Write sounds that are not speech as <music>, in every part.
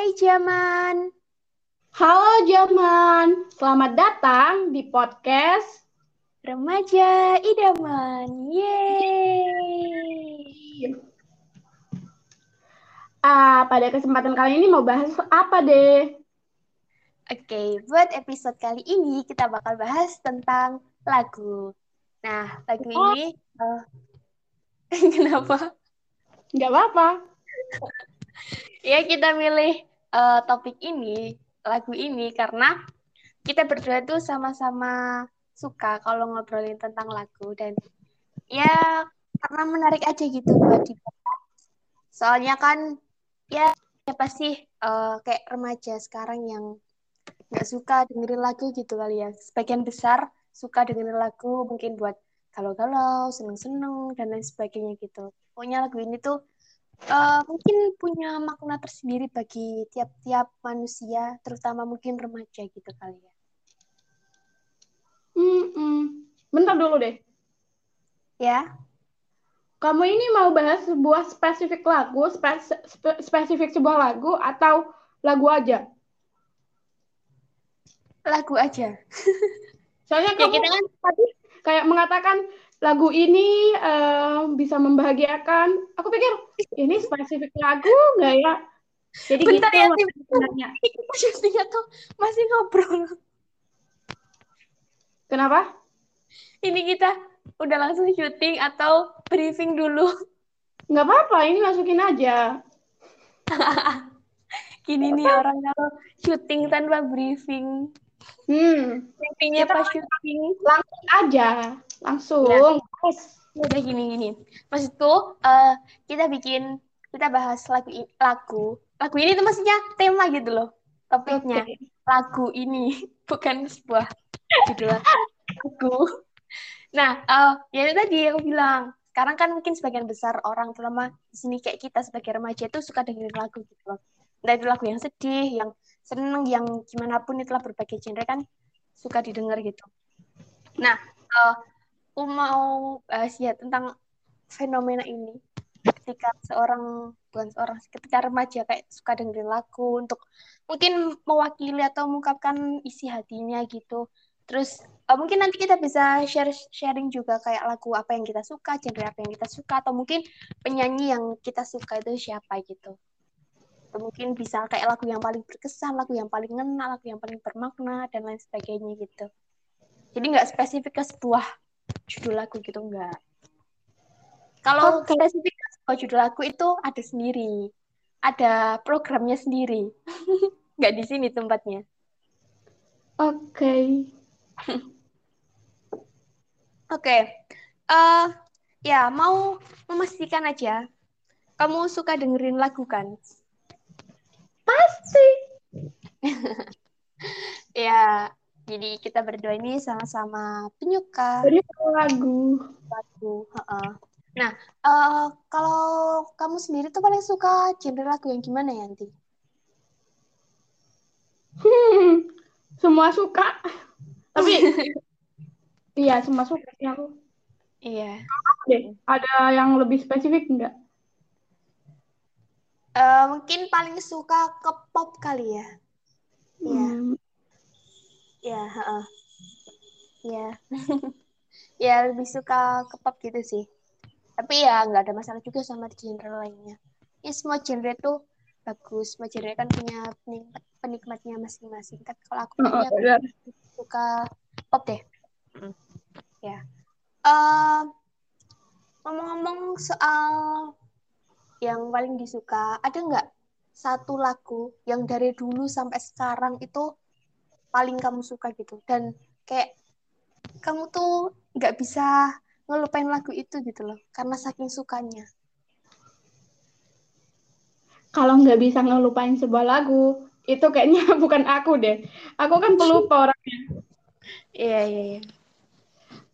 Hai Jaman. Halo Jaman, selamat datang di podcast Remaja Idaman. Yeay. Ah, pada kesempatan kali ini mau bahas apa deh? Oke, buat episode kali ini kita bakal bahas tentang lagu. Nah, lagu Oh. ini eh, <laughs> kenapa? Nggak apa-apa. Ya kita milih eh, topik ini, lagu ini karena kita berdua tuh sama-sama suka kalau ngobrolin tentang lagu dan ya karena menarik aja gitu buat dibahas. Soalnya kan ya siapa sih eh, kayak remaja sekarang yang nggak suka dengerin lagu gitu kali ya. Sebagian besar suka dengerin lagu mungkin buat galau-galau, seneng-seneng dan lain sebagainya gitu. Pokoknya lagu ini tuh eh, mungkin punya makna tersendiri bagi tiap-tiap manusia, terutama mungkin remaja gitu kali ya. Hmm, bentar dulu deh. Ya, Kamu ini mau bahas sebuah spesifik lagu, spes- spe- spesifik sebuah lagu atau lagu aja? lagu aja. <laughs> Soalnya Ya kamu kita kan tadi kayak mengatakan lagu ini eh, bisa membahagiakan. Aku pikir ini spesifik lagu nggak ya? Jadi Bentar gitu ya, sebenarnya. kita tuh masih ngobrol. Kenapa? Ini kita udah langsung syuting atau briefing dulu? Nggak apa-apa, ini masukin aja. <laughs> Gini nih orang kalau syuting tanpa briefing. Hmm, Briefingnya Kita pas syuting. langsung aja, langsung. Ya udah gini-gini. Maksudku, eh, kita bikin, kita bahas lagu lagu. Lagu ini tuh maksudnya tema gitu loh. Topiknya. Oke. Lagu ini. <laughs> Bukan sebuah judul lagu. Nah, eh, ya itu tadi aku bilang. Sekarang kan mungkin sebagian besar orang, terutama di sini kayak kita sebagai remaja itu suka dengerin lagu gitu loh. Entah itu lagu yang sedih, yang seneng, yang gimana pun itulah berbagai genre kan suka didengar gitu. Nah, eh, aku mau bahas ya tentang fenomena ini. Ketika seorang bukan seorang ketika remaja kayak suka dengerin lagu untuk mungkin mewakili atau mengungkapkan isi hatinya gitu. Terus eh, mungkin nanti kita bisa share sharing juga kayak lagu apa yang kita suka genre apa yang kita suka atau mungkin penyanyi yang kita suka itu siapa gitu mungkin bisa kayak lagu yang paling berkesan lagu yang paling ngena lagu yang paling bermakna dan lain sebagainya gitu jadi nggak spesifik ke sebuah judul lagu gitu enggak. Kalau Oke. spesifik ke sebuah judul lagu itu ada sendiri. Ada programnya sendiri. <laughs> Nggak di sini tempatnya. Oke. <laughs> Oke. eh ya, mau memastikan aja. Kamu suka dengerin lagu kan? Pasti. <laughs> Ya, jadi kita berdua ini sama-sama penyuka Jadi lagu. lagu. Heeh. Nah, eh kalau kamu sendiri tuh paling suka genre lagu yang gimana ya, Yanti? Hmm, semua suka. Tapi <laughs> iya, semua suka sih aku. Iya. Deh, ada yang lebih spesifik enggak? Eh, mungkin paling suka ke pop kali ya. Iya, Hmm, iya, heeh. Iya. <laughs> Ya, lebih suka ke pop gitu sih. Tapi ya nggak ada masalah juga sama genre lainnya. Ya, semua genre tuh bagus. Semua genre kan punya penikmat, penikmatnya masing-masing. Tapi kalau aku oh, aku benar. suka pop deh. Mm. Ya. Eh, ngomong-ngomong soal yang paling disuka, ada nggak satu lagu yang dari dulu sampai sekarang itu paling kamu suka gitu dan kayak kamu tuh nggak bisa ngelupain lagu itu gitu loh karena saking sukanya Kalau nggak bisa ngelupain sebuah lagu, itu kayaknya <laughs> bukan aku deh. Aku kan pelupa orangnya. iya iya iya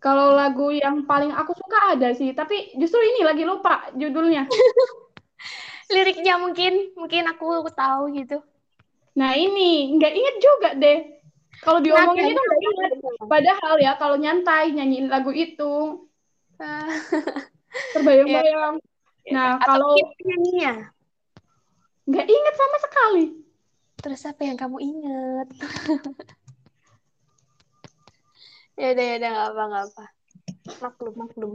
Kalau lagu yang paling aku suka ada sih, tapi justru ini lagi lupa judulnya. <laughs> liriknya mungkin mungkin aku tahu gitu Nah ini nggak inget juga deh. Kalau diomongin itu Nadanya nggak inget. Padahal ya kalau nyantai nyanyiin lagu itu Ah, <laughs> terbayang-bayang. Nah atau kalau mungkin penyanyinya nggak inget sama sekali. Terus apa yang kamu ingat? <laughs> ya udah ya udah nggak apa nggak apa. Maklum maklum.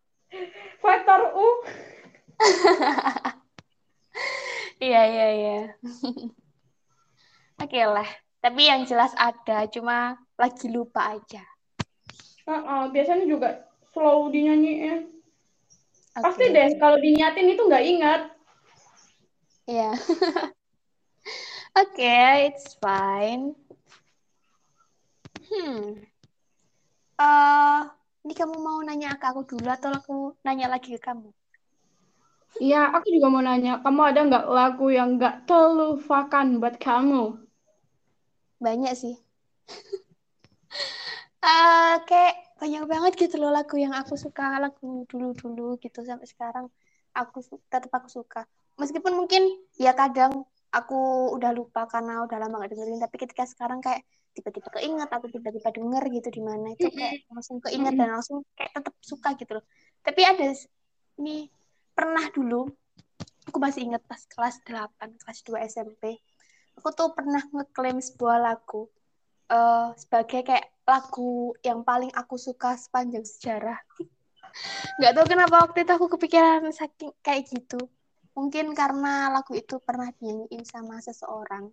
<laughs> Faktor U. <laughs> Iya iya iya. <laughs> Oke lah. Tapi yang jelas ada, cuma lagi lupa aja. Uh-uh, biasanya juga slow dinyanyiin. Oke. Pasti deh kalau dinyatin itu nggak ingat. Iya. <laughs> Oke, it's fine. Hmm. Eh, ini kamu mau nanya ke aku dulu atau aku nanya lagi ke kamu? Iya, aku juga mau nanya, kamu ada nggak lagu yang nggak terlupakan buat kamu? Banyak sih. <laughs> Eh, kayak banyak banget gitu loh lagu yang aku suka, lagu dulu-dulu gitu sampai sekarang aku tetap aku suka. Meskipun mungkin ya kadang aku udah lupa karena udah lama gak dengerin, tapi ketika sekarang kayak tiba-tiba keinget atau tiba-tiba denger gitu di mana itu kayak langsung keinget dan langsung kayak tetap suka gitu loh. Tapi ada ini pernah dulu aku masih ingat pas kelas 8, kelas 2 SMP. Aku tuh pernah ngeklaim sebuah lagu eh, sebagai kayak lagu yang paling aku suka sepanjang sejarah. <laughs> Nggak tahu kenapa waktu itu aku kepikiran saking kayak gitu. Mungkin karena lagu itu pernah dinyanyiin sama seseorang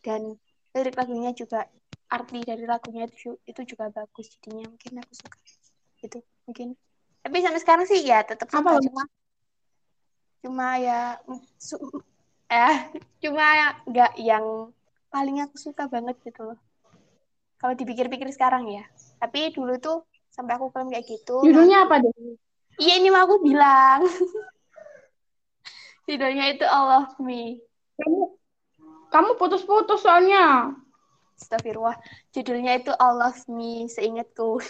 dan lirik lagunya juga arti dari lagunya itu itu juga bagus jadinya mungkin aku suka itu mungkin tapi sampai sekarang sih ya tetap Apa suka cuma cuma ya su- eh <laughs> cuma nggak yang paling aku suka banget gitu loh. Kalau dipikir-pikir sekarang ya. Tapi dulu tuh sampai aku klaim kayak gitu Judulnya nah, apa deh? iya ini mau aku bilang. <laughs> Judulnya itu All of Me. Kamu, kamu putus-putus soalnya. Astagfirullah. Judulnya itu All of Me seingatku. <laughs>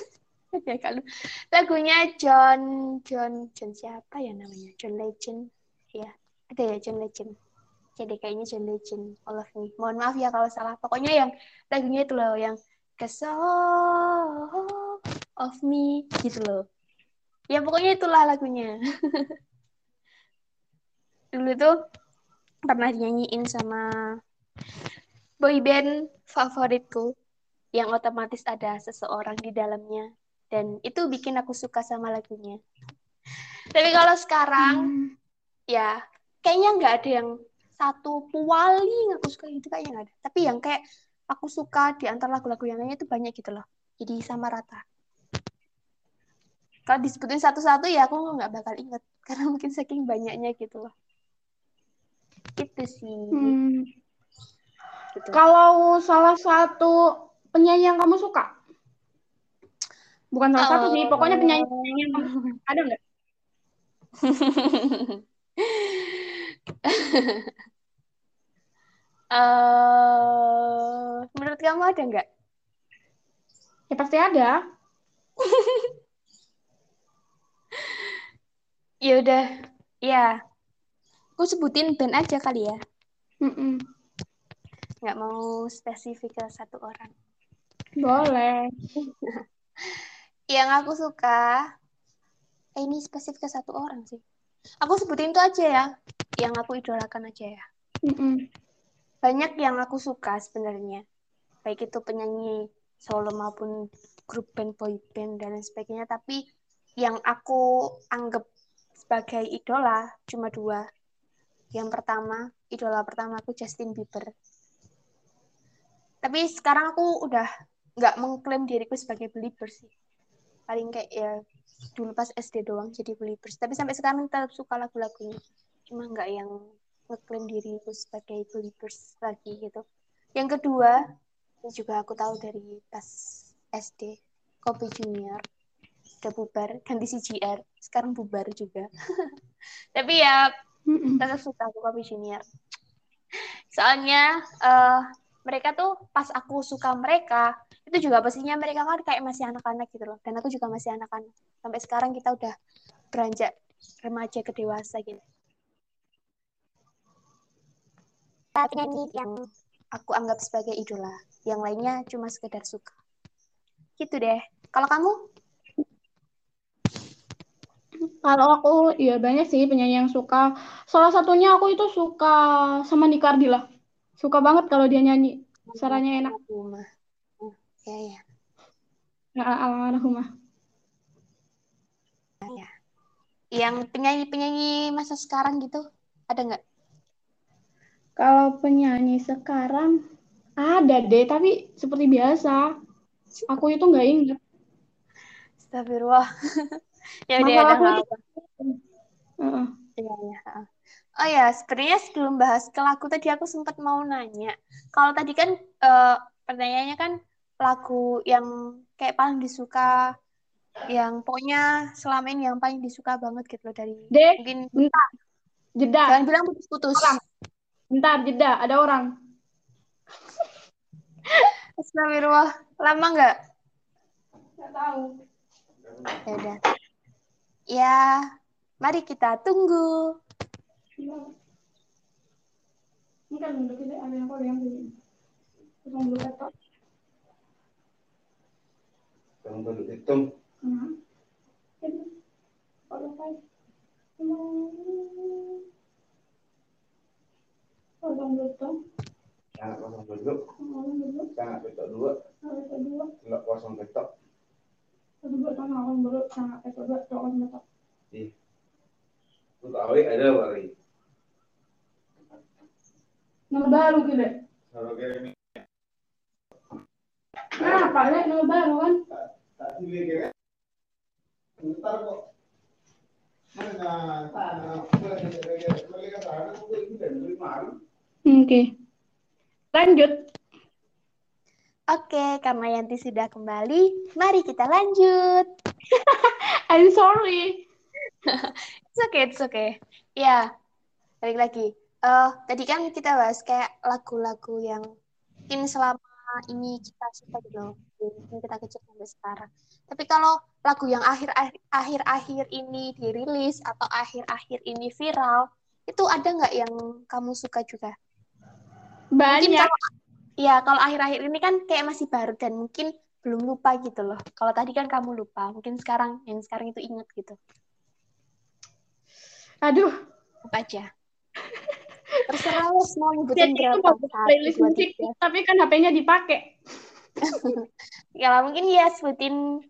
Ya kalau lagunya John John John siapa ya namanya? John Legend ya ada ya John Legend. Jadi kayaknya John Legend All of Me. Mohon maaf ya kalau salah. Pokoknya yang lagunya itu loh yang Soul of Me gitu loh. Ya pokoknya itulah lagunya. <laughs> Dulu tuh pernah dinyanyiin sama boyband favoritku yang otomatis ada seseorang di dalamnya. Dan itu bikin aku suka sama lagunya. Tapi kalau sekarang Hmm. Ya kayaknya nggak ada yang satu paling aku suka gitu kayaknya nggak ada tapi yang kayak aku suka di antara lagu-lagu yang lainnya itu banyak gitu loh jadi sama rata kalau disebutin satu-satu ya aku nggak bakal inget <laughs> karena mungkin saking banyaknya gitu loh itu sih Hmm. gitu Kalau salah satu penyanyi yang kamu suka? Bukan salah satu sih, pokoknya penyanyi yang kamu suka. Ada nggak? <laughs> Eh, menurut kamu ada nggak? Ya pasti ada. <laughs> Ya udah, ya. Aku sebutin band aja kali ya. Nggak mau spesifik ke satu orang. Boleh. <laughs> Yang aku suka, eh ini spesifik ke satu orang sih. Aku sebutin itu aja ya, yang aku idolakan aja ya. Mm-mm. Banyak yang aku suka sebenarnya, baik itu penyanyi solo maupun grup band, boy band dan lain sebagainya. Tapi yang aku anggap sebagai idola cuma dua. Yang pertama, idola pertama aku Justin Bieber. Tapi sekarang aku udah nggak mengklaim diriku sebagai Beliebers sih. Paling kayak ya dulu pas SD doang jadi Beliebers. Tapi sampai sekarang tetap suka lagu-lagunya. Cuma nggak yang ngeklaim diriku sebagai Beliebers lagi gitu. Yang kedua, ini juga aku tahu dari pas SD, Kobe Junior. Udah bubar, ganti CGR. Sekarang bubar juga. <laughs> Tapi ya tetap suka aku Kobe Junior. Soalnya eh, mereka tuh pas aku suka mereka, itu juga pastinya mereka kan kayak masih anak-anak gitu loh. Dan aku juga masih anak-anak. Sampai sekarang kita udah beranjak remaja ke dewasa gitu. Penyanyi yang aku anggap sebagai idola. Yang lainnya cuma sekedar suka. Gitu deh. Kalau kamu? Kalau aku, ya banyak sih penyanyi yang suka. Salah satunya aku itu suka sama Nika Ardila. Suka banget kalau dia nyanyi. Suaranya enak. Ya ya. Ya, almarhumah. Yang penyanyi-penyanyi masa sekarang gitu ada nggak? Kalau penyanyi sekarang ada deh, tapi seperti biasa. Aku itu nggak ingat. Astagfirullah. <laughs> ya udah ya nggak itu. apa. Heeh. Iya iya. Oh ya, sebenarnya sebelum bahas ke lagu tadi aku sempat mau nanya. Kalau tadi kan eh, pertanyaannya kan lagu yang kayak paling disuka, yang pokoknya selama ini yang paling disuka banget gitu loh dari Deh, mungkin bentar. Jeda. jangan bilang putus-putus. Orang. Bentar, jeda. Ada orang. Astagfirullah. Lama nggak? Nggak tahu. Ya udah. Ya, mari kita tunggu. Ini kan ada yang. Terus yang hitam. Hmm. Ini. Kalau kosong duduk, kalau belum anak petok dua, kedua, enggak kosong sama orang belum sangat kedua, orang belum Untuk awik ada wari. Nama baru. Kalau Kenapa, Lek? Baru kan? tak pilih. Bentar kok. Oke. Lanjut. Oke, karena Yanti sudah kembali, mari kita lanjut. <laughs> I'm sorry. <laughs> It's okay, it's okay. Ya, balik lagi. Eh, tadi kan kita bahas kayak lagu-lagu yang mungkin selama ini kita suka gitu loh. Mungkin kita kecil sampai sekarang. Tapi kalau lagu yang akhir-akhir ini dirilis atau akhir-akhir ini viral, itu ada nggak yang kamu suka juga? Mungkin Banyak. kalau ya kalau akhir-akhir ini kan kayak masih baru dan mungkin belum lupa gitu loh. Kalau tadi kan kamu lupa, mungkin sekarang yang sekarang itu ingat gitu. Aduh. Apa aja? <laughs> Terserah lo mau nyebutin Jadi itu berapa. Satu, playlist musik, tapi kan HP-nya dipakai. <laughs> Ya lah, mungkin ya sebutin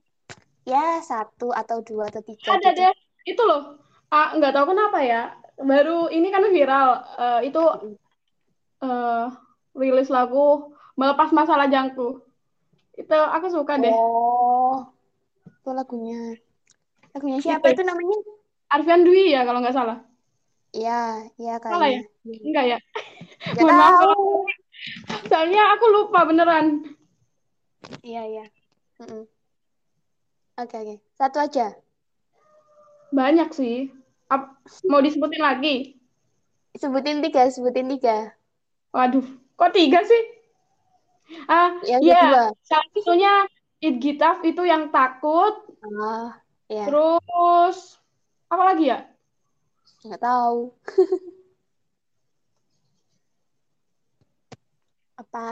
ya satu atau dua atau tiga Ada gitu. deh. Itu loh. Ah, nggak tahu kenapa ya. Baru ini kan viral. Eh, itu eh, rilis lagu Melepas Masalah Jangku. Itu aku suka deh. Oh, itu lagunya. Lagunya siapa Itu. itu namanya? Arfian Dwi ya kalau nggak salah. Iya, iya Salah ya? Enggak ya? <laughs> Nggak Mohon maaf Soalnya aku lupa beneran. Iya, iya. Oke, oke. Satu aja. Banyak sih. Ap- mau disebutin lagi? Sebutin tiga, sebutin tiga. Waduh, kok tiga sih? Ah, Yang iya. kedua. Salah satunya It Gitaf itu yang takut. Ah, ya. Terus apa lagi ya? Nggak tahu. <laughs> Apa?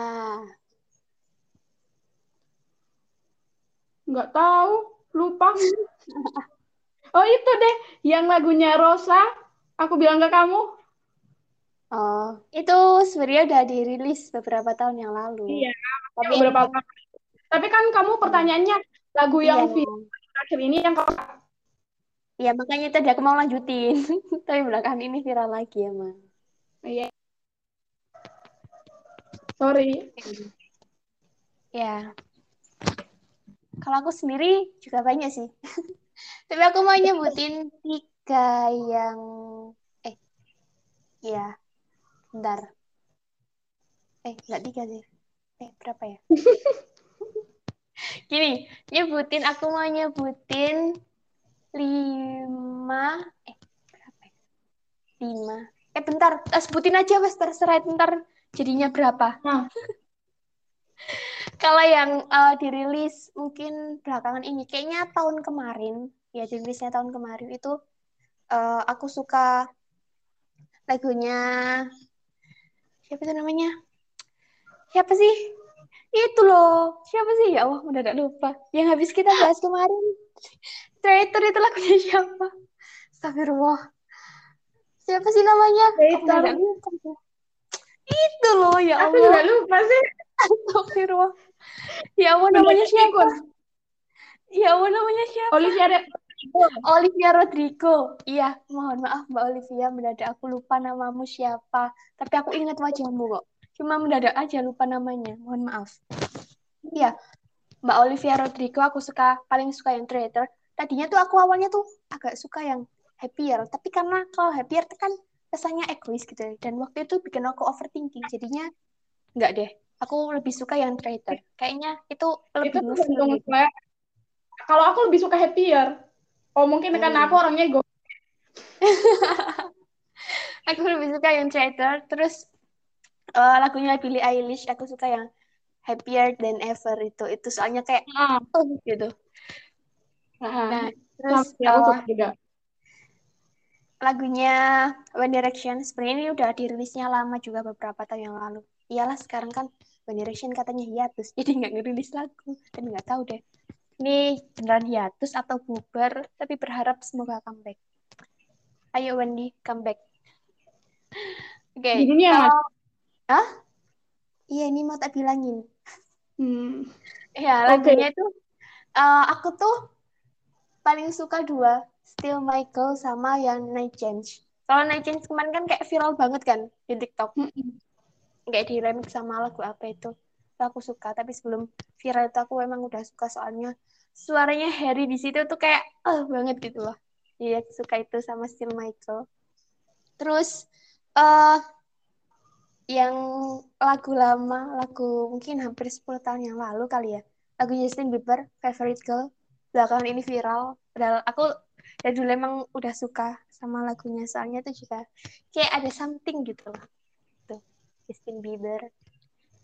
Nggak tahu, lupa. <laughs> Oh itu deh, yang lagunya Rosa. Aku bilang ke kamu. Oh, itu sebenarnya udah dirilis beberapa tahun yang lalu. Iya, Tapi beberapa tahun. Tapi kan kamu pertanyaannya lagu yang Iya. terakhir ini yang kamu Iya, makanya tadi aku mau lanjutin. <laughs> Tapi belakangan ini viral lagi emang. Iya. Sorry. Ya. Kalau aku sendiri juga banyak sih. <laughs> Tapi aku mau nyebutin tiga yang eh ya bentar. Eh, nggak tiga sih. Eh, berapa ya? <laughs> Gini, nyebutin aku mau nyebutin lima eh berapa ya? Lima. Eh bentar, eh, sebutin aja wes terserah bentar jadinya berapa. Nah. <laughs> Kalau yang eh, dirilis mungkin belakangan ini, kayaknya tahun kemarin, ya dirilisnya tahun kemarin itu eh, aku suka lagunya siapa itu namanya? Siapa sih? Itu loh, siapa sih? Ya Allah, mendadak lupa. Yang habis kita bahas kemarin, <gasps> Traitor itu lagunya siapa? Astagfirullah. Siapa sih namanya? Traitor. ya? Itu loh ya Aku juga Allah. lupa sih. Astagfirullah. Ya Allah namanya siapa? Ya Allah namanya siapa? Olivia Rodrigo. Olivia Rodrigo. Iya, mohon maaf Mbak Olivia, mendadak aku lupa namamu siapa. Tapi aku ingat wajahmu kok. Cuma mendadak aja lupa namanya. Mohon maaf. Iya, Mbak Olivia Rodrigo aku suka paling suka yang Traitor. Tadinya tuh aku awalnya tuh agak suka yang Happier, tapi karena kalau Happier kan kesannya egois gitu. Dan waktu itu bikin aku overthinking. Jadinya nggak deh. Aku lebih suka yang Traitor. Kayaknya itu lebih Itu tergantung gitu. Kalau aku lebih suka happier. Oh mungkin karena Hmm. aku orangnya ego. <laughs> Aku lebih suka yang Traitor. Terus eh, lagunya Billie Eilish aku suka yang Happier Than Ever itu. Itu soalnya kayak Nah, oh gitu. Nah, nah, terus aku suka juga. Lagunya One Direction sebenarnya ini udah dirilisnya lama juga beberapa tahun yang lalu. Iyalah sekarang kan One Direction katanya hiatus, <laughs> jadi nggak ngerilis lagu. Dan nggak tahu deh. Ini beneran hiatus atau bubar, tapi berharap semoga comeback. Ayo Wendy, comeback. <laughs> Oke, Judulnya yang kalau Hah? Iya, ini mau tak bilangin. Hmm. Ya, lagunya itu eh, aku tuh paling suka dua, Still Michael sama yang Night Change. Kalau Night Change kemarin kan kayak viral banget kan di TikTok. Kayak di remix sama lagu apa itu. Itu aku suka, tapi sebelum viral itu aku emang udah suka soalnya suaranya Harry di situ tuh kayak eh banget gitu loh. Iya, suka itu sama Still Michael. Terus eh yang lagu lama, lagu mungkin hampir 10 tahun yang lalu kali ya. Lagu Justin Bieber, Favorite Girl. Belakangan ini viral. Padahal aku dari dulu emang udah suka sama lagunya. Soalnya itu juga kayak ada something gitu loh. Tuh, Justin Bieber.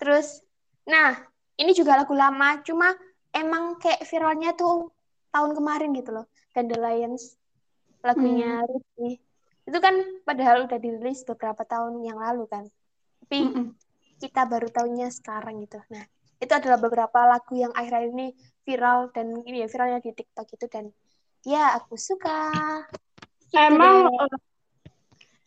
Terus, nah, ini juga lagu lama. Cuma emang kayak viralnya tuh tahun kemarin gitu loh. Dandelions. Lagunya Ricky. Itu kan padahal udah dirilis beberapa tahun yang lalu kan. Tapi Mm-mm. kita baru tahunya sekarang gitu. Nah, itu adalah beberapa lagu yang akhir-akhir ini viral dan ini ya viralnya di TikTok itu dan ya aku suka. Emang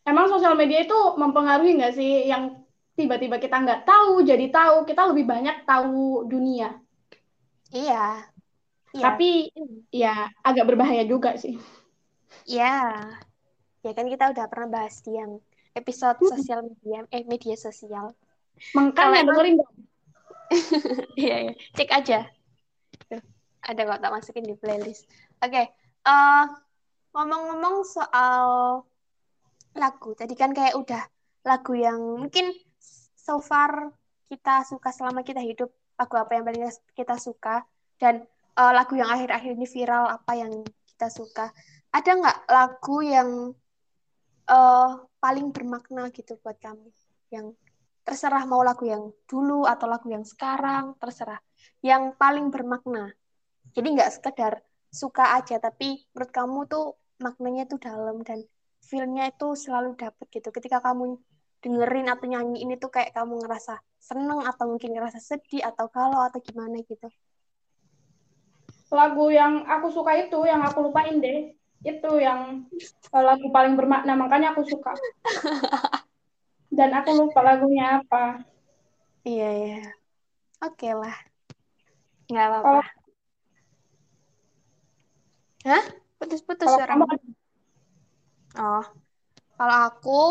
emang sosial media itu mempengaruhi nggak sih yang tiba-tiba kita nggak tahu jadi tahu kita lebih banyak tahu dunia. Iya. Iya. Tapi ya agak berbahaya juga sih. ya. Ya kan kita udah pernah bahas di yang episode sosial media eh media sosial. Makanya emang- dengerin dong. <laughs> Iya, iya. Cek aja. Tuh, ada kok tak masukin di playlist. Oke, eh, ngomong-ngomong soal lagu, tadi kan kayak udah lagu yang mungkin so far kita suka selama kita hidup, lagu apa yang paling kita suka, dan eh, lagu yang akhir-akhir ini viral apa yang kita suka. Ada nggak lagu yang eh, paling bermakna gitu buat kamu? Yang terserah mau lagu yang dulu atau lagu yang sekarang, terserah. Yang paling bermakna. Jadi nggak sekedar suka aja, tapi menurut kamu tuh maknanya tuh dalam dan feel-nya itu selalu dapet gitu. Ketika kamu dengerin atau nyanyiin itu kayak kamu ngerasa seneng atau mungkin ngerasa sedih atau galau atau gimana gitu. Lagu yang aku suka itu yang aku lupain deh. Itu yang eh, lagu paling bermakna makanya aku suka. <laughs> Dan aku lupa lagunya apa. Iya, iya. Oke lah. Nggak apa-apa. Hah? Putus-putus suaramu. kamu Oh, kalau aku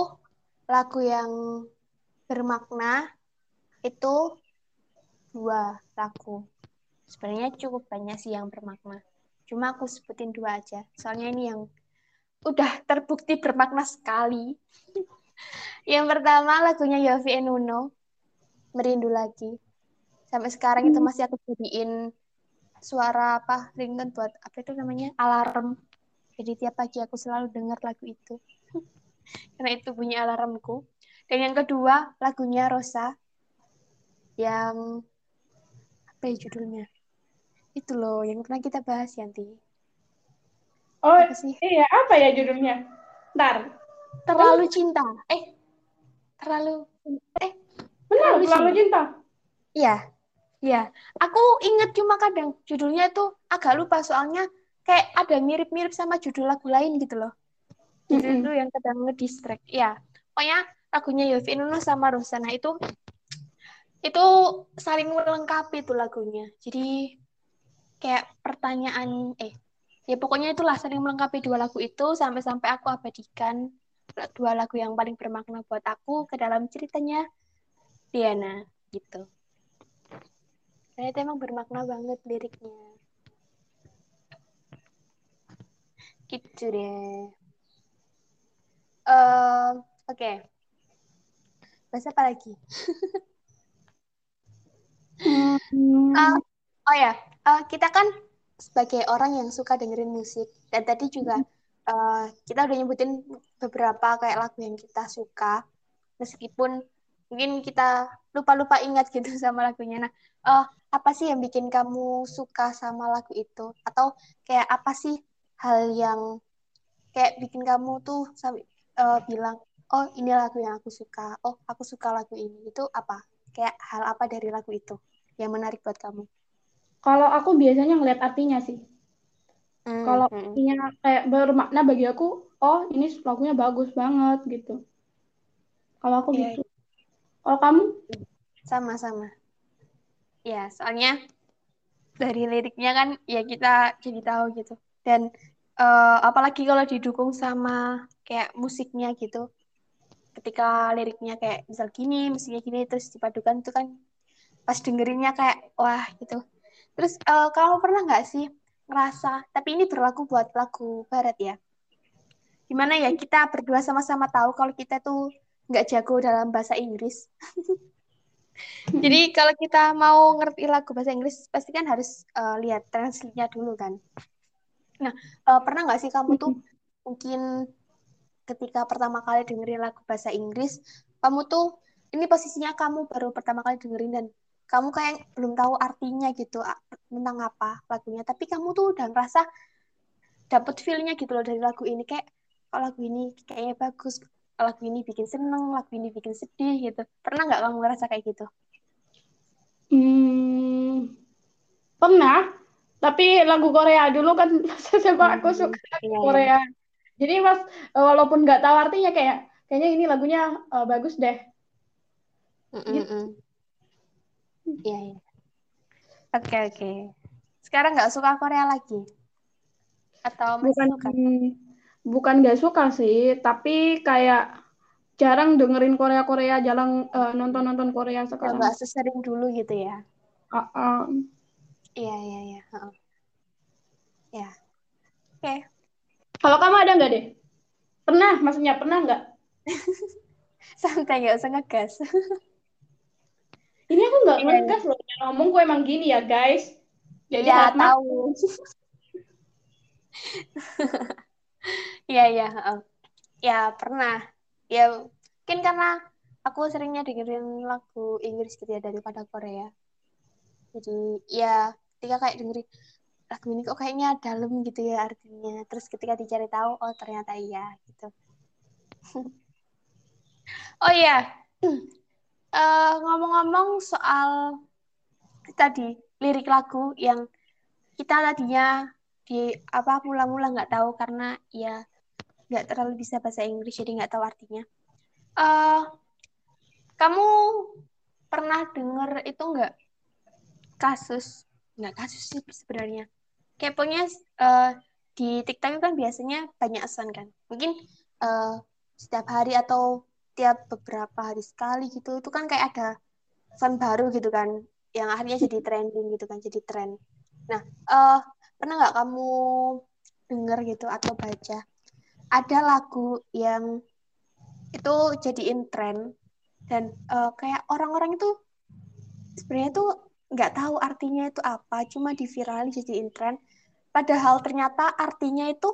lagu yang bermakna itu dua lagu. Sebenarnya cukup banyak sih yang bermakna. Cuma aku sebutin dua aja. Soalnya ini yang udah terbukti bermakna sekali. <laughs> Yang pertama lagunya Yofi and Uno, Merindu Lagi. Sampai sekarang itu masih aku jadiin suara apa ringtone buat apa itu namanya alarm. Jadi tiap pagi aku selalu dengar lagu itu. <laughs> Karena itu bunyi alarmku. Dan yang kedua, lagunya Rosa. Yang apa ya judulnya? Itu loh, yang pernah kita bahas Yanti. Oh, Apa sih? iya apa ya judulnya? Ntar. Terlalu cinta. Eh, terlalu eh Benar, Terlalu Terlalu Cinta. Iya, iya. Aku inget cuma kadang judulnya itu agak lupa soalnya kayak ada mirip-mirip sama judul lagu lain gitu loh. Judul Mm-mm. itu yang kadang ngedistract. Ya, pokoknya lagunya Yofi Nuno sama Rosana itu itu saling melengkapi tuh lagunya. Jadi kayak pertanyaan eh ya pokoknya itulah saling melengkapi dua lagu itu sampai-sampai aku abadikan dua lagu yang paling bermakna buat aku ke dalam ceritanya Diana gitu. Nah, itu emang bermakna banget liriknya. Gitu deh. Uh, Oke. Okay. Bahasa apa lagi? Hmm. Uh, oh ya, uh, kita kan sebagai orang yang suka dengerin musik dan tadi juga uh, kita udah nyebutin beberapa kayak lagu yang kita suka meskipun mungkin kita lupa-lupa ingat gitu <laughs> sama lagunya. Nah, uh, apa sih yang bikin kamu suka sama lagu itu? Atau kayak apa sih hal yang kayak bikin kamu tuh uh, bilang, oh ini lagu yang aku suka, oh aku suka lagu ini. Itu apa? Kayak hal apa dari lagu itu yang menarik buat kamu? Kalau aku biasanya ngeliat artinya sih. Hmm, Kalau hmm. artinya kayak bermakna bagi aku, oh ini lagunya bagus banget gitu. Kalau aku Iya, gitu. Kalau kamu? Sama-sama. Ya, soalnya dari liriknya kan ya kita jadi tahu gitu. Dan uh, apalagi kalau didukung sama kayak musiknya gitu. Ketika liriknya kayak misal gini, musiknya gini, terus dipadukan itu kan pas dengerinnya kayak wah gitu. Terus uh, kamu pernah nggak sih ngerasa, tapi ini berlaku buat lagu barat ya. Gimana ya kita berdua sama-sama tahu kalau kita tuh nggak jago dalam bahasa Inggris. <laughs> <laughs> Jadi kalau kita mau ngerti lagu bahasa Inggris, pasti kan harus uh, lihat translate-nya dulu kan. Nah, uh, pernah nggak sih kamu tuh mungkin ketika pertama kali dengerin lagu bahasa Inggris, kamu tuh ini posisinya kamu baru pertama kali dengerin dan kamu kayak belum tahu artinya gitu tentang apa lagunya, tapi kamu tuh udah ngerasa dapet feel-nya gitu loh dari lagu ini. Kayak kalau lagu ini kayaknya bagus, lagu ini bikin seneng, lagu ini bikin sedih gitu. Pernah nggak kamu ngerasa kayak gitu? Hmm, pernah. Tapi lagu Korea dulu kan <laughs> sebab aku suka lagu Iya, iya. Korea. Jadi mas walaupun nggak tahu artinya kayak kayaknya ini lagunya uh, bagus deh. Mm-mm-mm. Iya, iya. Oke, oke. Sekarang nggak suka Korea lagi? Atau masih Bukan suka? Bukan nggak suka sih, tapi kayak jarang dengerin Korea Korea, jarang uh, nonton nonton Korea sekarang. nggak sesering dulu gitu ya? Uh, uh. Iya, iya, iya. Heeh. Ya. Oke. Kalau kamu ada nggak deh? Pernah, maksudnya pernah nggak? <laughs> Santai, nggak usah ngegas. <laughs> Ini aku nggak Iya. ngegas loh, yang ngomongku emang gini ya guys. Jadi Ya, tahu. <laughs> Iya, iya. Ya, pernah. Ya, mungkin karena aku seringnya dengerin lagu Inggris gitu ya daripada Korea. Jadi, ya, ketika kayak dengerin lagu ini kok kayaknya dalam gitu ya artinya. Terus ketika dicari tahu, oh ternyata iya gitu. <laughs> oh iya, <clears throat> Eh, ngomong-ngomong soal tadi lirik lagu yang kita tadinya di apa mula-mula nggak tahu karena ya nggak terlalu bisa bahasa Inggris jadi nggak tahu artinya. Eh, kamu pernah denger itu nggak? Kasus. Nggak kasus sih sebenarnya. Pokoknya eh, di TikTok kan biasanya banyak sound kan. Mungkin eh, setiap hari atau tiap beberapa hari sekali gitu itu kan kayak ada sound baru gitu kan yang akhirnya jadi trending gitu kan jadi tren. Nah eh, pernah nggak kamu denger gitu atau baca ada lagu yang itu jadiin tren dan eh, kayak orang-orang itu sebenarnya tuh nggak tahu artinya itu apa, cuma diviralin jadiin tren. Padahal ternyata artinya itu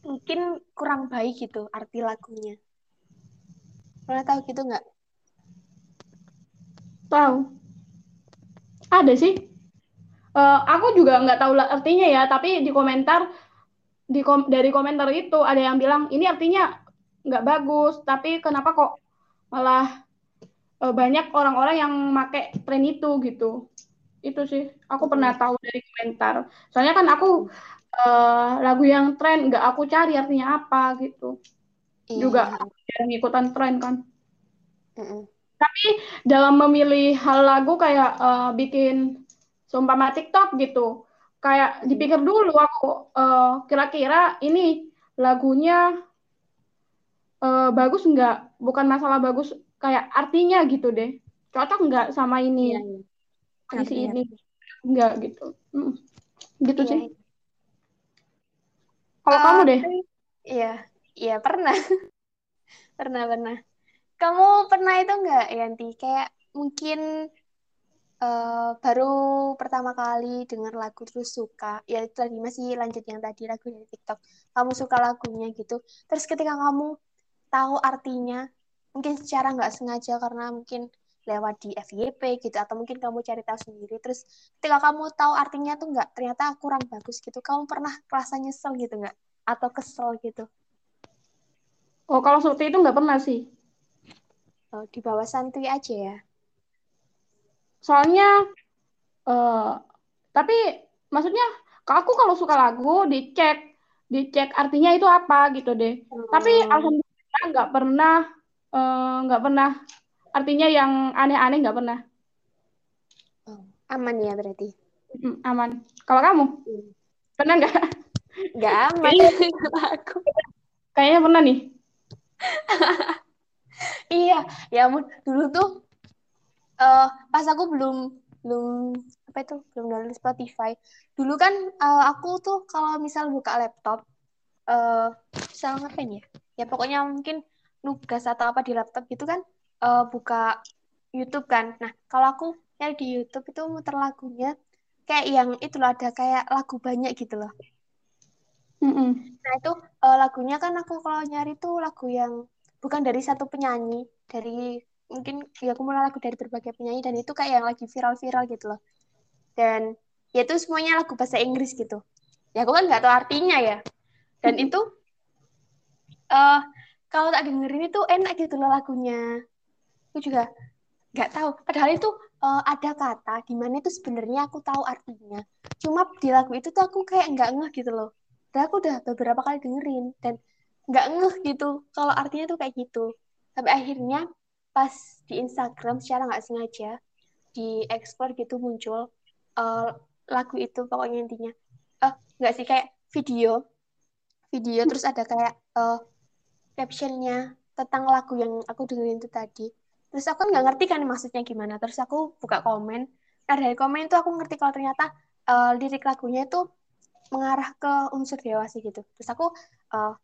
mungkin kurang baik gitu arti lagunya. Pernah tahu gitu nggak? Tahu. Ada sih. Eh, aku juga nggak tahu artinya ya, tapi di komentar di kom dari komentar itu ada yang bilang ini artinya nggak bagus, tapi kenapa kok malah eh, banyak orang-orang yang make tren itu gitu. Itu sih, aku pernah tahu dari komentar. Soalnya kan aku eh, lagu yang tren nggak aku cari artinya apa gitu. Iya, Juga jarang ikutan tren kan. Mm-mm. Tapi dalam memilih hal lagu kayak uh, bikin seumpama TikTok gitu, kayak dipikir dulu aku uh, kira-kira ini lagunya uh, bagus nggak? Bukan masalah bagus, kayak artinya gitu deh. Cocok nggak sama ini? Iya, iya. Isi Ngerti, ini? Nggak gitu. Mm. Gitu Iya, sih. iya. Kalau kamu deh, Iya, iya pernah. <laughs> Pernah, pernah. Kamu pernah itu nggak, Yanti? Kayak mungkin eh, baru pertama kali dengar lagu terus suka. Ya itu tadi masih lanjut yang tadi lagu dari TikTok. Kamu suka lagunya gitu. Terus ketika kamu tahu artinya, mungkin secara nggak sengaja karena mungkin lewat di FYP gitu atau mungkin kamu cari tahu sendiri. Terus ketika kamu tahu artinya tuh nggak ternyata kurang bagus gitu. Kamu pernah rasa nyesel gitu nggak? Atau kesel gitu? oh kalau seperti itu nggak pernah sih. Oh, di bawah santuy aja ya. Soalnya, eh tapi maksudnya kalau aku kalau suka lagu dicek, dicek artinya itu apa gitu deh. Tapi Hmm. alhamdulillah nggak pernah, eh, nggak pernah artinya yang aneh-aneh nggak pernah. Oh, aman ya berarti. Mm, aman. Kalau kamu Hmm. pernah nggak? Nggak aman <laughs> aku. kayaknya pernah nih. <laughs> Iya, ya ampun. Dulu tuh eh pas aku belum belum apa itu belum download Spotify. Dulu kan eh, aku tuh kalau misal buka laptop eh misal ngapain ya? Ya pokoknya mungkin nugas atau apa di laptop gitu kan eh, buka YouTube kan. Nah, kalau aku nyari di YouTube itu muter lagunya kayak yang itu loh ada kayak lagu banyak gitu loh. Mm-mm. Nah, itu eh, lagunya kan aku kalau nyari tuh lagu yang bukan dari satu penyanyi, dari mungkin ya aku mulai lagu dari berbagai penyanyi dan itu kayak yang lagi viral-viral gitu loh. Dan ya itu semuanya lagu bahasa Inggris gitu. Ya aku kan nggak tahu artinya ya. Dan itu eh kalau tak dengerin itu enak gitu loh lagunya. Aku juga nggak tahu. Padahal itu eh, ada kata di mana itu sebenarnya aku tahu artinya. Cuma di lagu itu tuh aku kayak nggak ngeh gitu loh. Dan aku udah beberapa kali dengerin dan nggak ngeh gitu kalau artinya tuh kayak gitu. Sampai akhirnya pas di Instagram secara nggak sengaja di explore gitu muncul eh, lagu itu pokoknya intinya. Eh nggak sih kayak video, video terus ada kayak eh, captionnya tentang lagu yang aku dengerin itu tadi. Terus aku nggak ngerti kan maksudnya gimana. Terus aku buka komen. Nah dari komen itu aku ngerti kalau ternyata eh, lirik lagunya itu mengarah ke unsur dewasa gitu. Terus aku eh,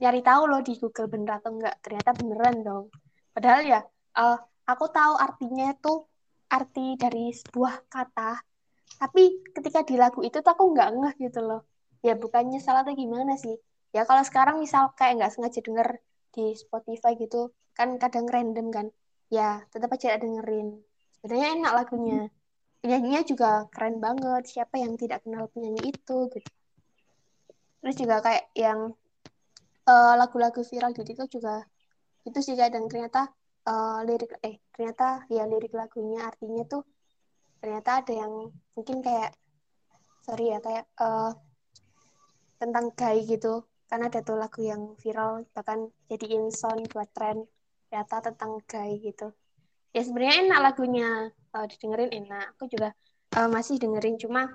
nyari tahu loh di Google bener atau enggak. Ternyata beneran dong. Padahal ya eh, aku tahu artinya itu arti dari sebuah kata. Tapi ketika di lagu itu tuh aku nggak ngeh gitu loh. Ya bukannya salah atau gimana sih. Ya kalau sekarang misal kayak nggak sengaja denger di Spotify gitu, kan kadang random kan. Ya tetap aja dengerin. Sebenarnya enak lagunya. Penyanyinya juga keren banget. Siapa yang tidak kenal penyanyi itu gitu. Terus juga kayak yang eh, lagu-lagu viral di TikTok juga itu sih kadang ternyata eh, lirik eh ternyata ya lirik lagunya artinya tuh ternyata ada yang mungkin kayak sorry ya kayak eh, tentang gay gitu. Karena ada tuh lagu yang viral bahkan jadiin sound buat tren ternyata tentang gay gitu. Ya sebenarnya enak lagunya. Eh, didengerin enak. Aku juga eh, masih dengerin. Cuma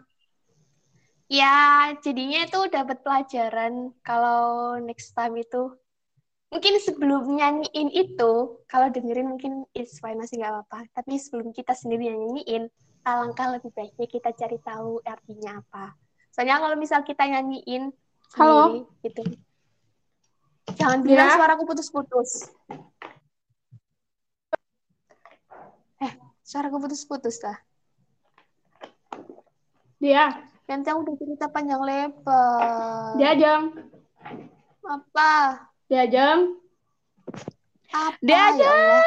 ya jadinya itu dapat pelajaran kalau next time itu mungkin sebelum nyanyiin itu kalau dengerin mungkin is fine masih nggak apa-apa. Tapi sebelum kita sendiri yang nyanyiin alangkah lebih baiknya kita cari tahu artinya apa. Soalnya kalau misal kita nyanyiin Halo? sendiri gitu. Jangan bilang Ya. suaraku putus-putus. Eh suaraku putus-putus lah Dia, nanti aku udah cerita panjang lebar. Dia Jeng, apa dia Jeng. apa Dia ya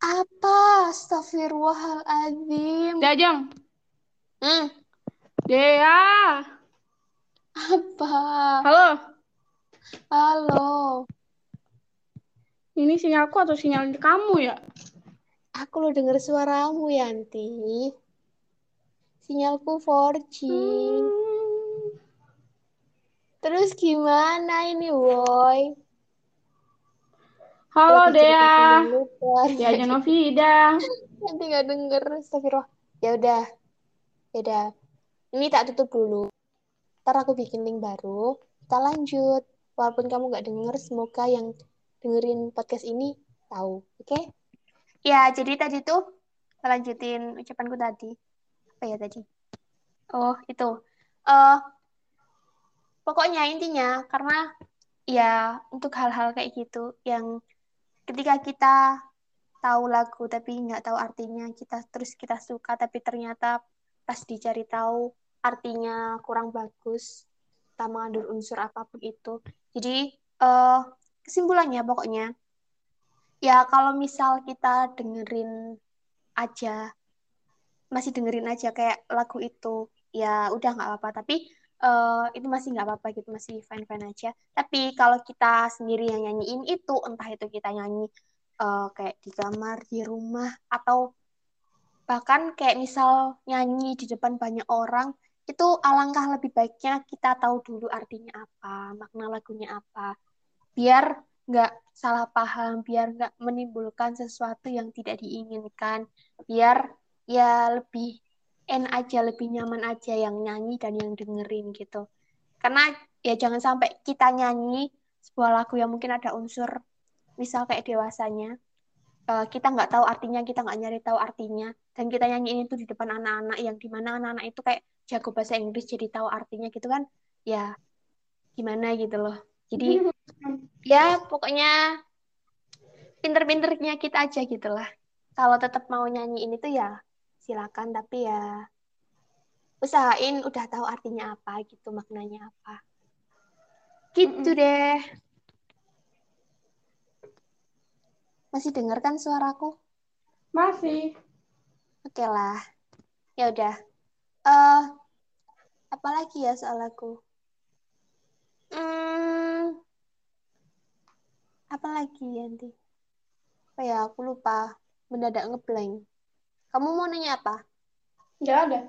apa Astagfirullahaladzim Dia Jeng. hmm, Dia. apa Halo. halo Ini sinyalku atau sinyal kamu ya? aku lo denger suaramu Yanti sinyalku 4G Hmm. Terus gimana ini woi Halo Dea. Dea Genovida. <laughs> Nanti nggak denger, astagfirullah. Ya udah, ya udah. Ini tak tutup dulu. Ntar aku bikin link baru, kita lanjut. Walaupun kamu nggak denger, semoga yang dengerin podcast ini tahu, oke? Ya, jadi tadi tuh lanjutin ucapanku tadi. Apa ya tadi? Oh, itu. eh pokoknya intinya karena ya untuk hal-hal kayak gitu yang ketika kita tahu lagu tapi nggak tahu artinya kita terus kita suka tapi ternyata pas dicari tahu artinya kurang bagus kita mengandung unsur apa pun itu. Jadi eh, kesimpulannya pokoknya ya kalau misal kita dengerin aja masih dengerin aja kayak lagu itu ya udah nggak apa-apa. Tapi eh, itu masih nggak apa-apa gitu masih fine fine aja. Tapi kalau kita sendiri yang nyanyiin itu entah itu kita nyanyi eh, kayak di kamar di rumah atau bahkan kayak misal nyanyi di depan banyak orang itu alangkah lebih baiknya kita tahu dulu artinya apa makna lagunya apa. Biar nggak salah paham biar nggak menimbulkan sesuatu yang tidak diinginkan. Biar ya lebih en aja lebih nyaman aja yang nyanyi dan yang dengerin gitu. Karena ya jangan sampai kita nyanyi sebuah lagu yang mungkin ada unsur misal kayak dewasanya eh, kita nggak tahu artinya kita nggak nyari tahu artinya dan kita nyanyiin itu di depan anak-anak yang di mana anak-anak itu kayak jago bahasa Inggris jadi tahu artinya gitu kan ya gimana gitu loh. Jadi ya pokoknya pinter-pinternya kita aja gitu lah. Kalau tetap mau nyanyiin itu ya silakan tapi ya usahain udah tahu artinya apa gitu maknanya apa. Gitu deh. Masih dengar kan suaraku? Masih. oke lah. Ya udah. Eh apa lagi ya soal aku? Hmm, apa lagi nanti? Apa ya aku lupa. Mendadak ngeblank kamu mau nanya apa Nggak ada.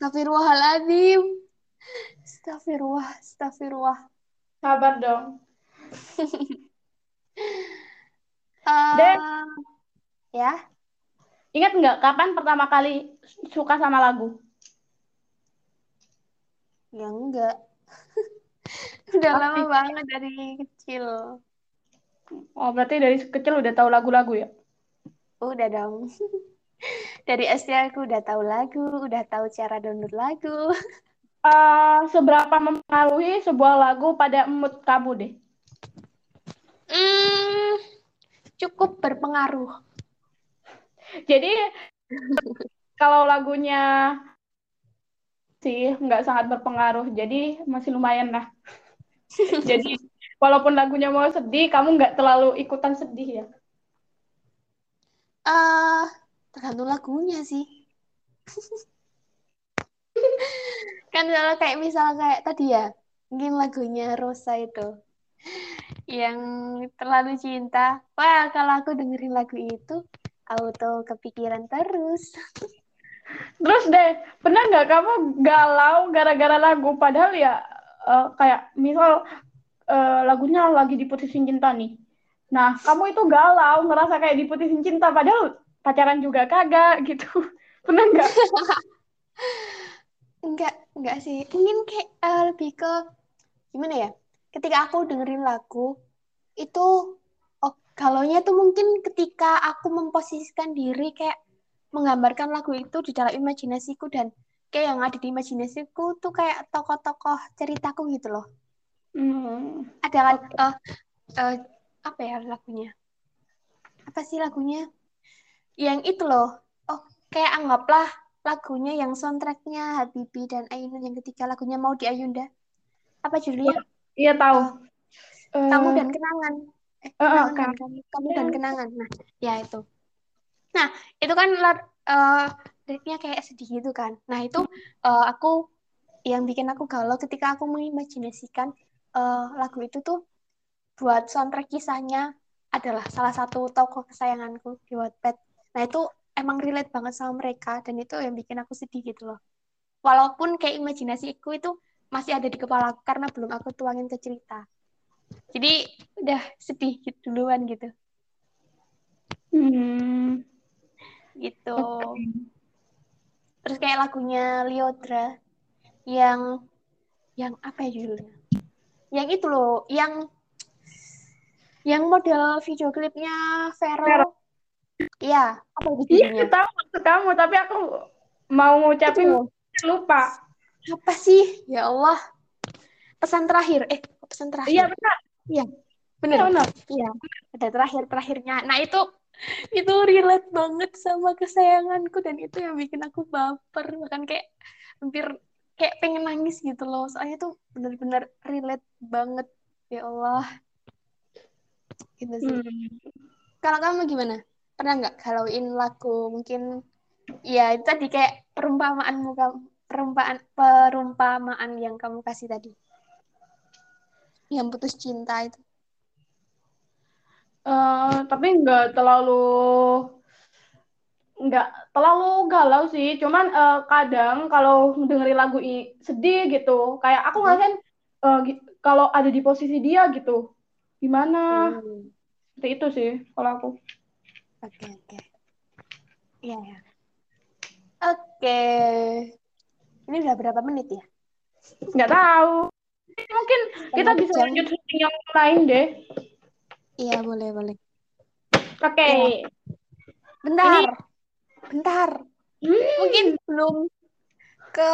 Astagfirullahaladzim. Astagfirullah, astagfirullah. Sabar dong. <laughs> Eh, Dek. ya, Ingat nggak kapan pertama kali suka sama lagu? ya enggak. <laughs> Udah Pasti. lama banget dari kecil. Oh, berarti dari kecil udah tahu lagu-lagu ya? Udah dong. <laughs> Dari SD aku udah tahu lagu, udah tahu cara download lagu. <laughs> Eh, seberapa mempengaruhi sebuah lagu pada mood kamu deh? Hmm, cukup berpengaruh. Jadi kalau lagunya sih nggak sangat berpengaruh, jadi masih lumayan lah. <laughs> Jadi walaupun lagunya mau sedih, kamu nggak terlalu ikutan sedih ya? eh tergantung lagunya sih. <laughs> kan kalau kayak misal kayak tadi ya, mungkin lagunya Rosa itu yang terlalu cinta. Wah, kalau aku dengerin lagu itu auto kepikiran terus. Terus deh, pernah nggak kamu galau gara-gara lagu? Padahal ya eh, kayak misal eh, lagunya lagi diputusin cinta nih. Nah, kamu itu galau, ngerasa kayak diputusin cinta, padahal pacaran juga kagak gitu. <laughs> Pernah nggak? <laughs> Enggak, enggak sih. Mungkin kayak eh, lebih ke gimana ya? Ketika aku dengerin lagu itu oh galaunya tuh mungkin ketika aku memposisikan diri kayak menggambarkan lagu itu di dalam imajinasiku dan kayak yang ada di imajinasiku tuh kayak tokoh-tokoh ceritaku gitu loh. Hmm. Ada kan eh, eh, apa ya lagunya? Apa sih lagunya? Yang itu loh. Oh, kayak anggaplah lagunya yang soundtracknya Habibie dan Ainun yang ketiga lagunya mau di Ayunda. Apa judulnya? Iya tahu. Kamu Eh, dan kenangan. Eh, eh, kenangan kan. kan? Kamu, kamu dan kenangan. Nah, ya itu. Nah, itu kan lar- eh, liriknya kayak sedih gitu kan. Nah, itu eh, aku yang bikin aku galau ketika aku mengimajinasikan eh, lagu itu tuh buat soundtrack kisahnya adalah salah satu tokoh kesayanganku di Wattpad. Nah, itu emang relate banget sama mereka dan itu yang bikin aku sedih gitu loh. Walaupun kayak imajinasiku itu masih ada di kepala aku karena belum aku tuangin ke cerita. Jadi udah sedih gitu duluan gitu. Hmm. Gitu. Oke. Terus kayak lagunya Liodra yang yang apa ya judulnya? Yang itu loh, yang yang model video klipnya Vero. Vero. Iya, apa itu Iya, aku tahu maksud kamu, tapi aku mau ngucapin Itu. lupa. Apa sih? Ya Allah. Pesan terakhir. Eh, pesan terakhir. Iya benar. Iya, Iya bener. benar. Iya, ada terakhir-terakhirnya. Nah, itu itu relate banget sama kesayanganku dan itu yang bikin aku baper. Bahkan kayak hampir kayak pengen nangis gitu loh. Soalnya tuh bener-bener relate banget. Ya Allah. Gitu sih. Hmm. Kalau kamu gimana? Pernah nggak galauin lagu? Mungkin ya itu tadi kayak perumpamaanmu kamu perumpamaan perumpamaan yang kamu kasih tadi. Yang putus cinta itu. Eh, tapi nggak terlalu nggak terlalu galau sih. Cuman eh, kadang kalau dengerin lagu i- sedih gitu, kayak aku ngerasain eh, gi- kalau ada di posisi dia gitu, gimana? Hmm. Seperti itu sih kalau aku. Oke, oke. Ya. Oke. Ini udah berapa menit ya? Nggak tahu. Mungkin kita bisa jam. lanjut syuting yang lain deh. Iya, boleh, boleh. Oke. Iya. Bentar. Bentar. Hmm. Mungkin belum ke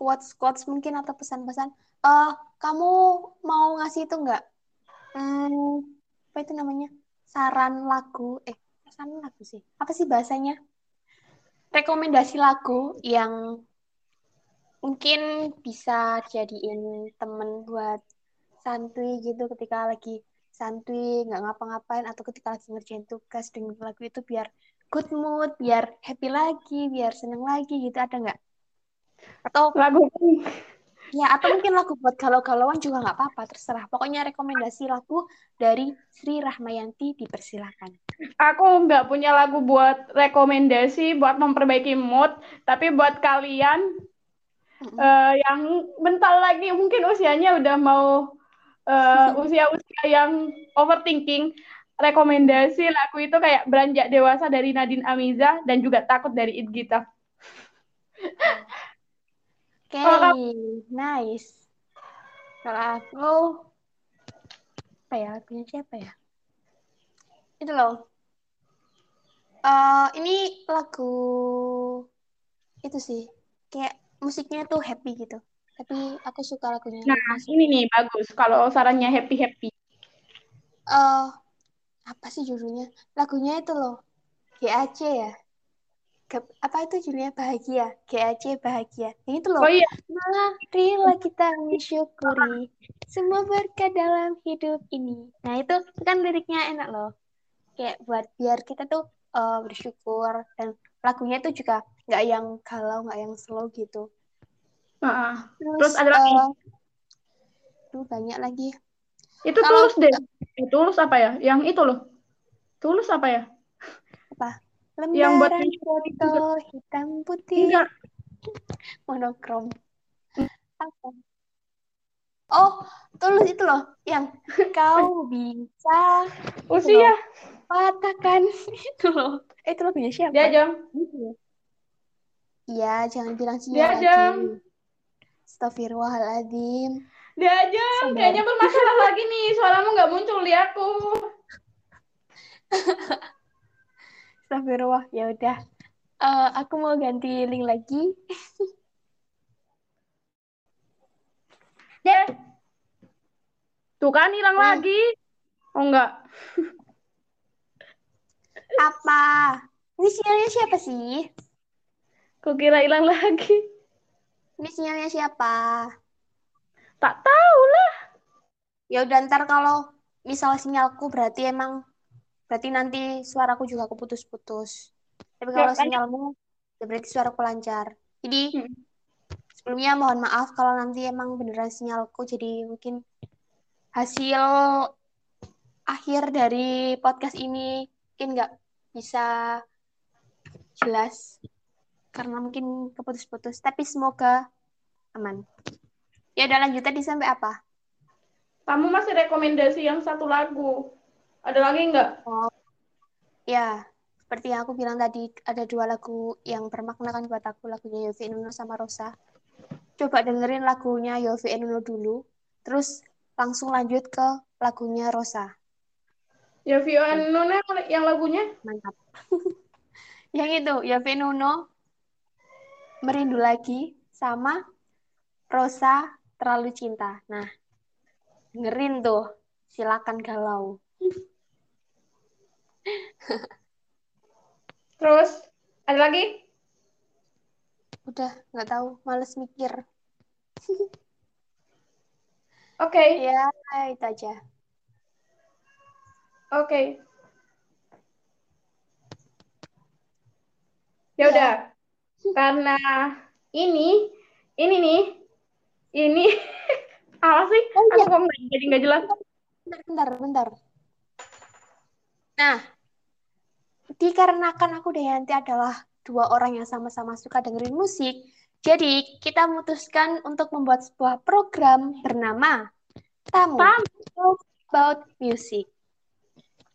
quotes-quotes mungkin atau pesan-pesan. Eh, kamu mau ngasih itu nggak? Hmm, apa itu namanya? Saran lagu. Eh, saran lagu sih. Apa sih bahasanya? Rekomendasi lagu yang mungkin bisa jadiin temen buat santuy gitu ketika lagi santuy nggak ngapa-ngapain atau ketika lagi ngerjain tugas dengan lagu itu biar good mood biar happy lagi biar seneng lagi gitu ada nggak atau Lagu ya atau mungkin lagu buat galau-galauan juga nggak apa-apa terserah pokoknya rekomendasi lagu dari Sri Rahmayanti dipersilakan Aku nggak punya lagu buat rekomendasi buat memperbaiki mood, tapi buat kalian Mm-mm. eh, yang bentar lagi mungkin usianya udah mau eh, <laughs> usia-usia yang overthinking, rekomendasi lagu itu kayak Beranjak Dewasa dari Nadine Amiza dan juga Takut dari It Gita. Oke, Kalau nice. Kalau aku, apa ya, lagunya siapa ya? Itu loh. Eh, ini lagu itu sih, kayak musiknya tuh happy gitu. Tapi aku suka lagunya. Nah, ini nih bagus kalau sarannya happy-happy. Eh, apa sih judulnya? Lagunya itu loh, GAC ya. Ke- apa itu judulnya bahagia? GAC bahagia. Yang itu loh. Oh iya, Marilah kita mensyukuri semua berkah dalam hidup ini. Nah, itu kan liriknya enak loh. Kayak buat biar kita tuh eh, bersyukur dan lagunya itu juga nggak yang galau, nggak yang slow gitu. Heeh. Terus, Terus ada lagi? duh, banyak lagi. itu Kalau- tulus deh. Eh, tulus apa ya? Yang itu loh. Tulus apa ya? Apa? Yang buat Lembaran foto hitam putih Enggak. monokrom. Apa? Oh, tulus itu loh yang kau bisa Usia. patahkan itu loh. Eh, itu lagunya siapa? Dia jam. Iya, jangan bilang Dia sinyal jam. Astagfirullahaladzim. Dia. Sabar. Kayaknya bermasalah lagi nih. Suaramu nggak muncul di aku. <laughs> Astagfirullah. Ya udah. Eh, aku mau ganti link lagi. <laughs> Ya. Tuh kan hilang Hmm. lagi. Oh enggak. <laughs> Apa? Ini sinyalnya siapa sih? Kukira hilang lagi. Ini sinyalnya siapa? Tak tahu lah. Ya udah ntar kalau misal sinyalku berarti emang berarti nanti suaraku juga keputus-putus. Tapi kalau kan- sinyalmu ya berarti suaraku lancar. Jadi Hmm. sebelumnya mohon maaf kalau nanti emang beneran sinyalku jadi mungkin hasil akhir dari podcast ini mungkin nggak bisa jelas karena mungkin keputus-putus. Tapi semoga aman. Ya udah lanjut tadi sampai apa? kamu masih rekomendasi yang satu lagu. Ada lagi nggak? Oh, ya, seperti yang aku bilang tadi, ada dua lagu yang bermakna kan buat aku, lagunya Yofi Nuno sama Rosa. Coba dengerin lagunya Yofi Nuno dulu, terus langsung lanjut ke lagunya Rosa. Yofi Nuno yang lagunya? Mantap. <laughs> yang itu, Yofi Nuno, Merindu Lagi, sama Rosa, Terlalu Cinta. Nah, dengerin tuh, silakan galau. Terus ada lagi? Udah, nggak tahu, males mikir. <laughs> Oke. Okay. Ya, itu aja. Oke. Okay. Ya udah. Ya. Karena ini ini nih ini <laughs> apa sih? Oh, iya. Aku kok jadi nggak jelas. Bentar, bentar, bentar. Nah, dikarenakan aku dan Yanti adalah dua orang yang sama-sama suka dengerin musik, jadi kita memutuskan untuk membuat sebuah program bernama Tamu About Music.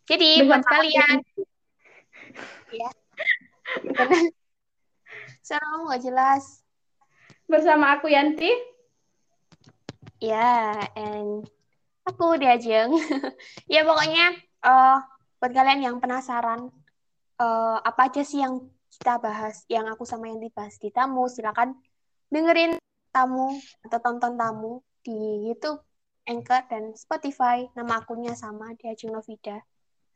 Jadi buat kalian, ya, suara kamu nggak jelas. Bersama aku Yanti. Ya, and aku Diajeng. <laughs> ya pokoknya uh, buat kalian yang penasaran uh, apa aja sih yang kita bahas, yang aku sama yang dibahas di tamu, silakan dengerin tamu atau tonton tamu di YouTube, Anchor, dan Spotify. Nama akunnya sama, di Ajeng Novida.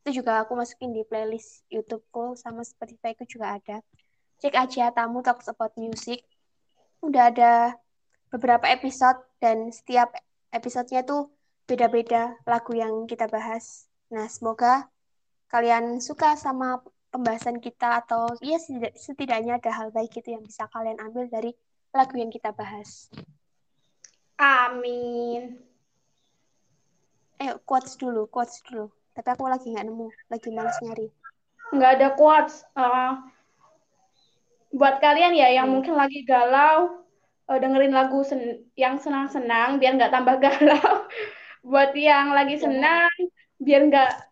Itu juga aku masukin di playlist YouTubeku sama Spotify ku juga ada. Cek aja tamu Talks About Music. Udah ada beberapa episode dan setiap episodenya tuh beda-beda lagu yang kita bahas. Nah, semoga kalian suka sama pembahasan kita atau ya setidaknya ada hal baik itu yang bisa kalian ambil dari lagu yang kita bahas. Amin. Ayo quotes dulu, quotes dulu. Tapi aku lagi nggak nemu, lagi males nyari. Nggak ada quotes. Uh, buat kalian ya yang hmm. mungkin lagi galau, uh, dengerin lagu sen yang senang-senang biar nggak tambah <laughs> galau. buat yang lagi iya. senang, biar nggak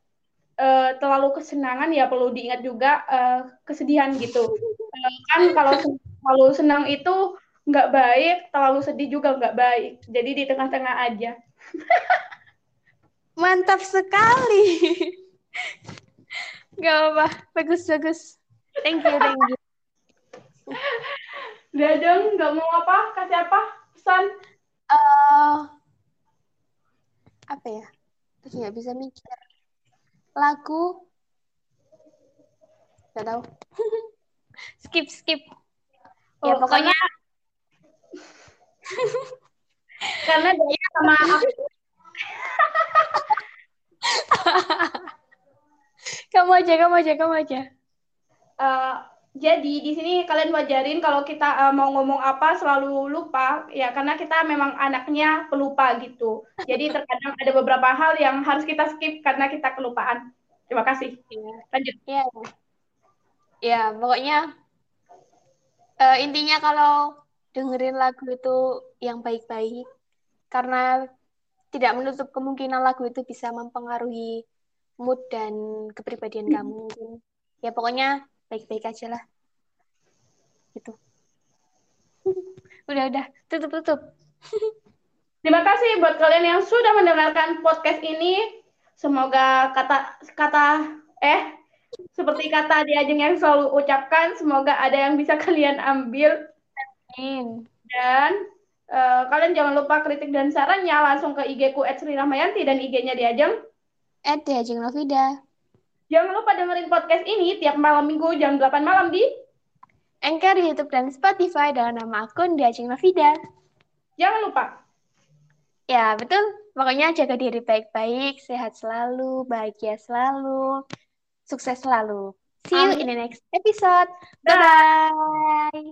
uh, terlalu kesenangan ya perlu diingat juga uh, kesedihan gitu. Uh, kan kalau terlalu senang itu nggak baik, terlalu sedih juga nggak baik. Jadi di tengah-tengah aja. <laughs> Mantap sekali. <laughs> Gak apa, bagus bagus. Thank you, thank you. <laughs> Dadang, nggak mau apa? Kasih apa? Pesan? Uh, apa ya? Nggak bisa mikir lagu. Nggak tahu. <laughs> Skip skip. Ya oh, pokoknya karena, <laughs> dia sama aku <laughs> kamu aja kamu aja kamu aja. Uh, jadi di sini kalian wajarin kalau kita uh, mau ngomong apa selalu lupa ya karena kita memang anaknya pelupa gitu. Jadi <laughs> terkadang ada beberapa hal yang harus kita skip karena kita kelupaan. Terima kasih. Ya. Lanjut. Ya. Ya, pokoknya uh, intinya kalau dengerin lagu itu yang baik-baik karena tidak menutup kemungkinan lagu itu bisa mempengaruhi mood dan kepribadian kamu. Ya pokoknya baik-baik aja lah. Gitu. <laughs> Udah udah. Tutup tutup. <laughs> Terima kasih buat kalian yang sudah mendengarkan podcast ini. Semoga kata kata eh seperti kata diajeng yang selalu ucapkan semoga ada yang bisa <laughs> kalian ambil. Amin. dan uh, kalian jangan lupa kritik dan sarannya langsung ke IG ku @srirahmayanti dan IG-nya diajeng @diajeng Novida Jangan lupa dengerin podcast ini tiap malam minggu jam 8 malam di Anchor YouTube dan Spotify dengan nama akun Diajeng Navida. Jangan lupa. Ya, betul. Pokoknya jaga diri baik-baik, sehat selalu, bahagia selalu, sukses selalu. See you Amin. in the next episode. Bye-bye.